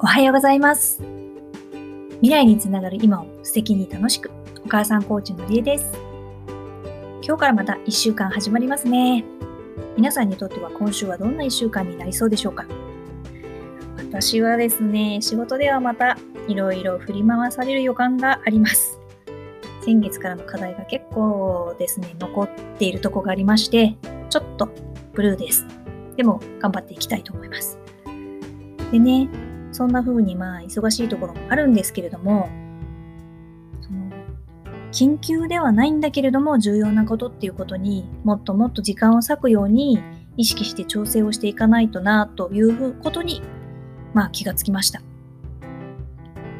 おはようございます。未来につながる今を素敵に楽しく、お母さんコーチのりえです。今日からまた1週間始まりますね。皆さんにとっては今週はどんな1週間になりそうでしょうか私はですね、仕事ではまたいろいろ振り回される予感があります。先月からの課題が結構ですね、残っているとこがありまして、ちょっとブルーです。でも頑張っていきたいと思います。でね、そんな風にまあ忙しいところもあるんですけれども、緊急ではないんだけれども重要なことっていうことにもっともっと時間を割くように意識して調整をしていかないとなということに、まあ、気がつきました。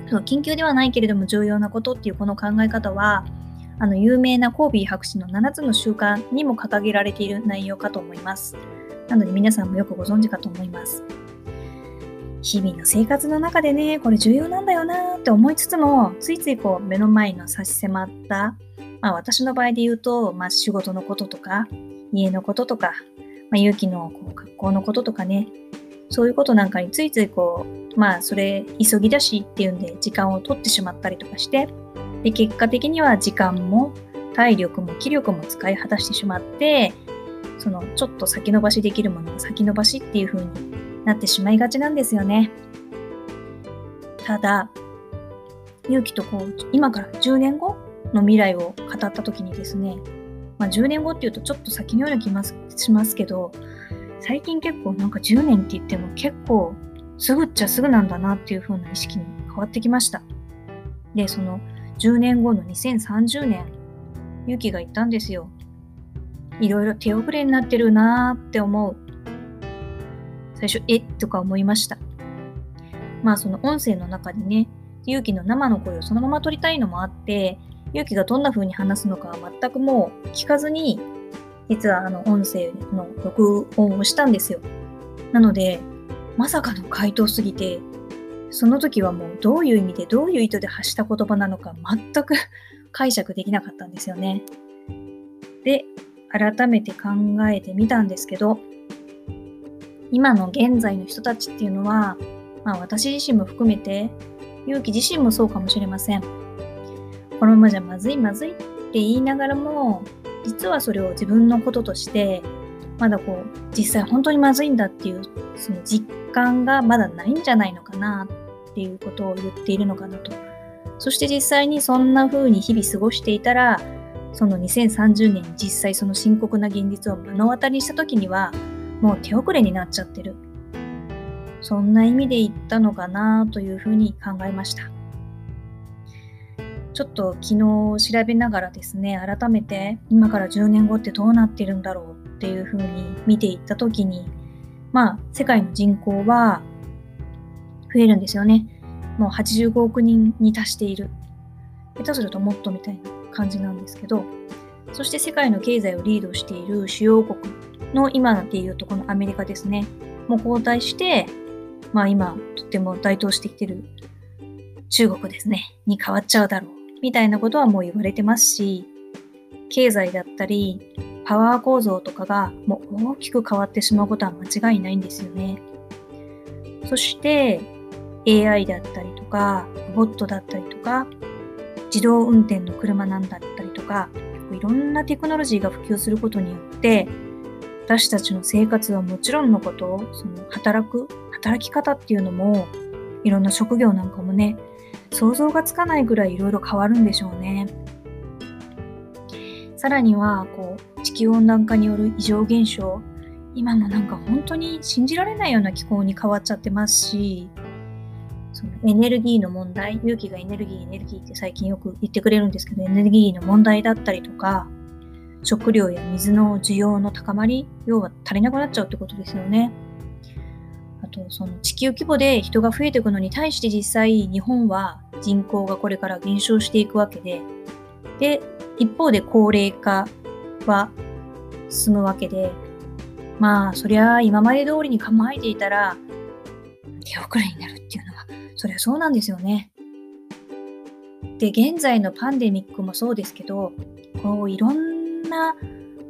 そう緊急ではないけれども重要なことっていうこの考え方はあの有名なコービー博士の7つの習慣にも掲げられている内容かと思います。なので皆さんもよくご存知かと思います。日々の生活の中でね、これ重要なんだよなって思いつつも、ついついこう目の前の差し迫った、まあ私の場合で言うと、まあ仕事のこととか、家のこととか、まあ勇気のこう学校のこととかね、そういうことなんかについついこう、まあそれ急ぎだしっていうんで時間を取ってしまったりとかして、で結果的には時間も体力も気力も使い果たしてしまって、そのちょっと先延ばしできるものが先延ばしっていう風になってしまいがちなんですよね。ただ、勇気とこう、今から10年後の未来を語った時にですね、まあ、10年後っていうとちょっと先のような気がしますけど、最近結構なんか10年って言っても結構すぐっちゃすぐなんだなっていう風な意識に変わってきました。で、その10年後の2030年、勇気が言ったんですよ。いろいろ手遅れになってるなーって思う。最初、え？とか思いました。まあその音声の中にね、勇気の生の声をそのまま撮りたいのもあって、勇気がどんな風に話すのかは全くもう聞かずに、実はあの音声の録音をしたんですよ。なので、まさかの回答すぎて、その時はもうどういう意味でどういう意図で発した言葉なのか全く解釈できなかったんですよね。で、改めて考えてみたんですけど、今の現在の人たちっていうのは、まあ私自身も含めて、勇気自身もそうかもしれません。このままじゃまずいまずいって言いながらも、実はそれを自分のこととして、まだこう、実際本当にまずいんだっていう、その実感がまだないんじゃないのかなっていうことを言っているのかなと。そして実際にそんな風に日々過ごしていたら、その2030年に実際その深刻な現実を目の当たりにした時には、もう手遅れになっちゃってる。そんな意味で言ったのかなというふうに考えました。ちょっと昨日調べながらですね、改めて今から10年後ってどうなってるんだろうっていうふうに見ていったときに、まあ、世界の人口は増えるんですよね。もう85億人に達している。下手するともっとみたいな感じなんですけど、そして世界の経済をリードしている主要国の今でいうとこのアメリカですね、もう交代して、まあ今とっても台頭してきてる中国ですね、に変わっちゃうだろう、みたいなことはもう言われてますし、経済だったり、パワー構造とかがもう大きく変わってしまうことは間違いないんですよね。そして AI だったりとか、ロボットだったりとか、自動運転の車なんだったりとか、いろんなテクノロジーが普及することによって、私たちの生活はもちろんのこと、その働く、働き方っていうのも、いろんな職業なんかもね、想像がつかないぐらいいろいろ変わるんでしょうね。さらには、こう、地球温暖化による異常現象、今もなんか本当に信じられないような気候に変わっちゃってますし、そのエネルギーの問題、勇気がエネルギー、エネルギーって最近よく言ってくれるんですけど、エネルギーの問題だったりとか、食料や水の需要の高まり、要は足りなくなっちゃうってことですよね。あと、その地球規模で人が増えていくのに対して実際日本は人口がこれから減少していくわけで、で、一方で高齢化は進むわけで、まあ、そりゃ今まで通りに構えていたら手遅れになるっていうのは、そりゃそうなんですよね。で、現在のパンデミックもそうですけど、こういろんなな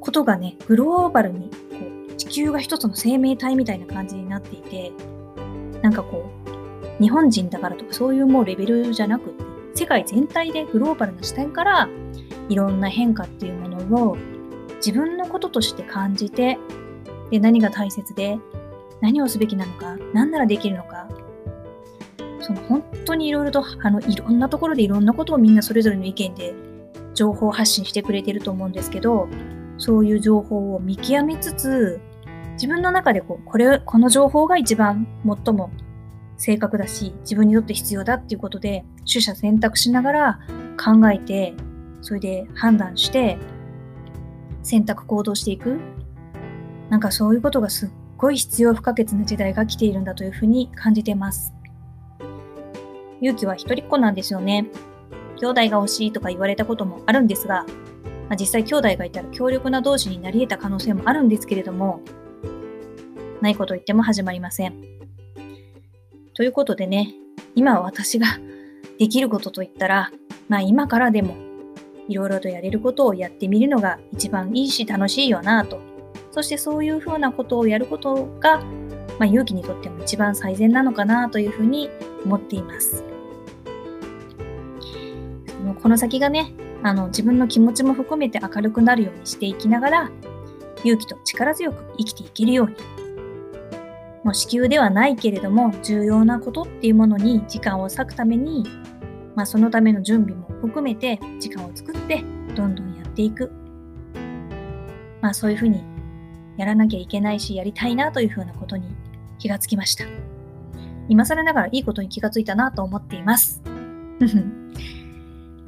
ことがね、グローバルにこう地球が一つの生命体みたいな感じになっていて、なんかこう、日本人だからとかそういうもうレベルじゃなくて、世界全体でグローバルな視点からいろんな変化っていうものを自分のこととして感じて、で、何が大切で、何をすべきなのか、何ならできるのか、その本当にいろいろと、あの、いろんなところでいろんなことをみんなそれぞれの意見で情報発信してくれてると思うんですけど、そういう情報を見極めつつ、自分の中でこう、これ、この情報が一番最も正確だし、自分にとって必要だっていうことで、取捨選択しながら考えて、それで判断して、選択行動していく。なんかそういうことがすっごい必要不可欠な時代が来ているんだというふうに感じてます。勇気は一人っ子なんですよね。兄弟が欲しいとか言われたこともあるんですが、まあ、実際兄弟がいたら強力な同士になり得た可能性もあるんですけれども、ないこと言っても始まりません。ということでね、今私が できることといったら、まあ今からでもいろいろとやれることをやってみるのが一番いいし楽しいよなと。そしてそういうふうなことをやることが、まあ、勇気にとっても一番最善なのかなというふうに思っています。この先がね、あの自分の気持ちも含めて明るくなるようにしていきながら、勇気と力強く生きていけるようにもう子宮ではないけれども重要なことっていうものに時間を割くために、まあ、そのための準備も含めて時間を作ってどんどんやっていく。まあそういうふうにやらなきゃいけないしやりたいなというふうなことに気がつきました。今更ながらいいことに気がついたなと思っています。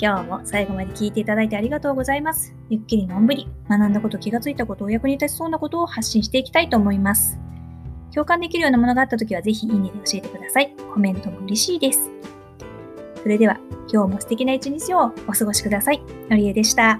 今日も最後まで聞いていただいてありがとうございます。ゆっくりのんびり学んだこと、気がついたこと、お役に立ちそうなことを発信していきたいと思います。共感できるようなものがあったときは、ぜひいいねで教えてください。コメントも嬉しいです。それでは、今日も素敵な一日をお過ごしください。のりえでした。